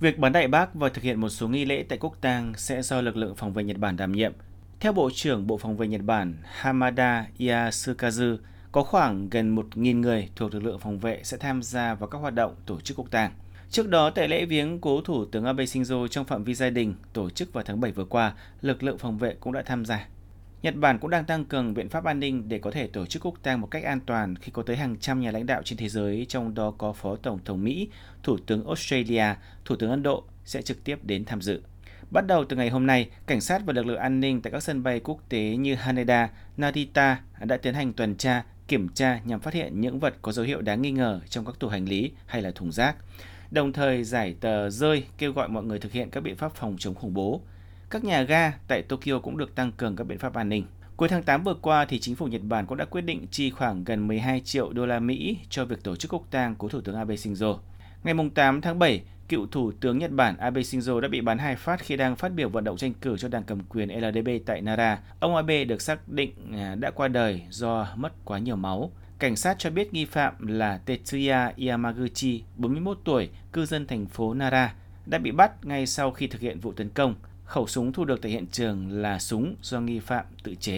Việc bắn đại bác và thực hiện một số nghi lễ tại quốc tang sẽ do lực lượng phòng vệ Nhật Bản đảm nhiệm. Theo Bộ trưởng Bộ Phòng vệ Nhật Bản Hamada Yasukazu, có khoảng gần 1.000 người thuộc lực lượng phòng vệ sẽ tham gia vào các hoạt động tổ chức quốc tang. Trước đó, tại lễ viếng cố Thủ tướng Abe Shinzo trong phạm vi gia đình tổ chức vào tháng 7 vừa qua, lực lượng phòng vệ cũng đã tham gia. Nhật Bản cũng đang tăng cường biện pháp an ninh để có thể tổ chức quốc tang một cách an toàn khi có tới hàng trăm nhà lãnh đạo trên thế giới, trong đó có Phó Tổng thống Mỹ, Thủ tướng Australia, Thủ tướng Ấn Độ sẽ trực tiếp đến tham dự. Bắt đầu từ ngày hôm nay, cảnh sát và lực lượng an ninh tại các sân bay quốc tế như Haneda, Narita đã tiến hành tuần tra, kiểm tra nhằm phát hiện những vật có dấu hiệu đáng nghi ngờ trong các tủ hành lý hay là thùng rác. Đồng thời giải tờ rơi kêu gọi mọi người thực hiện các biện pháp phòng chống khủng bố. Các nhà ga tại Tokyo cũng được tăng cường các biện pháp an ninh. Cuối tháng 8 vừa qua thì chính phủ Nhật Bản cũng đã quyết định chi khoảng gần 12 triệu đô la Mỹ cho việc tổ chức quốc tang của Thủ tướng Abe Shinzo. Ngày 8 tháng 7, cựu Thủ tướng Nhật Bản Abe Shinzo đã bị bắn hai phát khi đang phát biểu vận động tranh cử cho đảng cầm quyền LDP tại Nara. Ông Abe được xác định à, đã qua đời do mất quá nhiều máu. Cảnh sát cho biết nghi phạm là Tetsuya Yamaguchi, 41 tuổi, cư dân thành phố Nara, đã bị bắt ngay sau khi thực hiện vụ tấn công. Khẩu súng thu được tại hiện trường là súng do nghi phạm tự chế.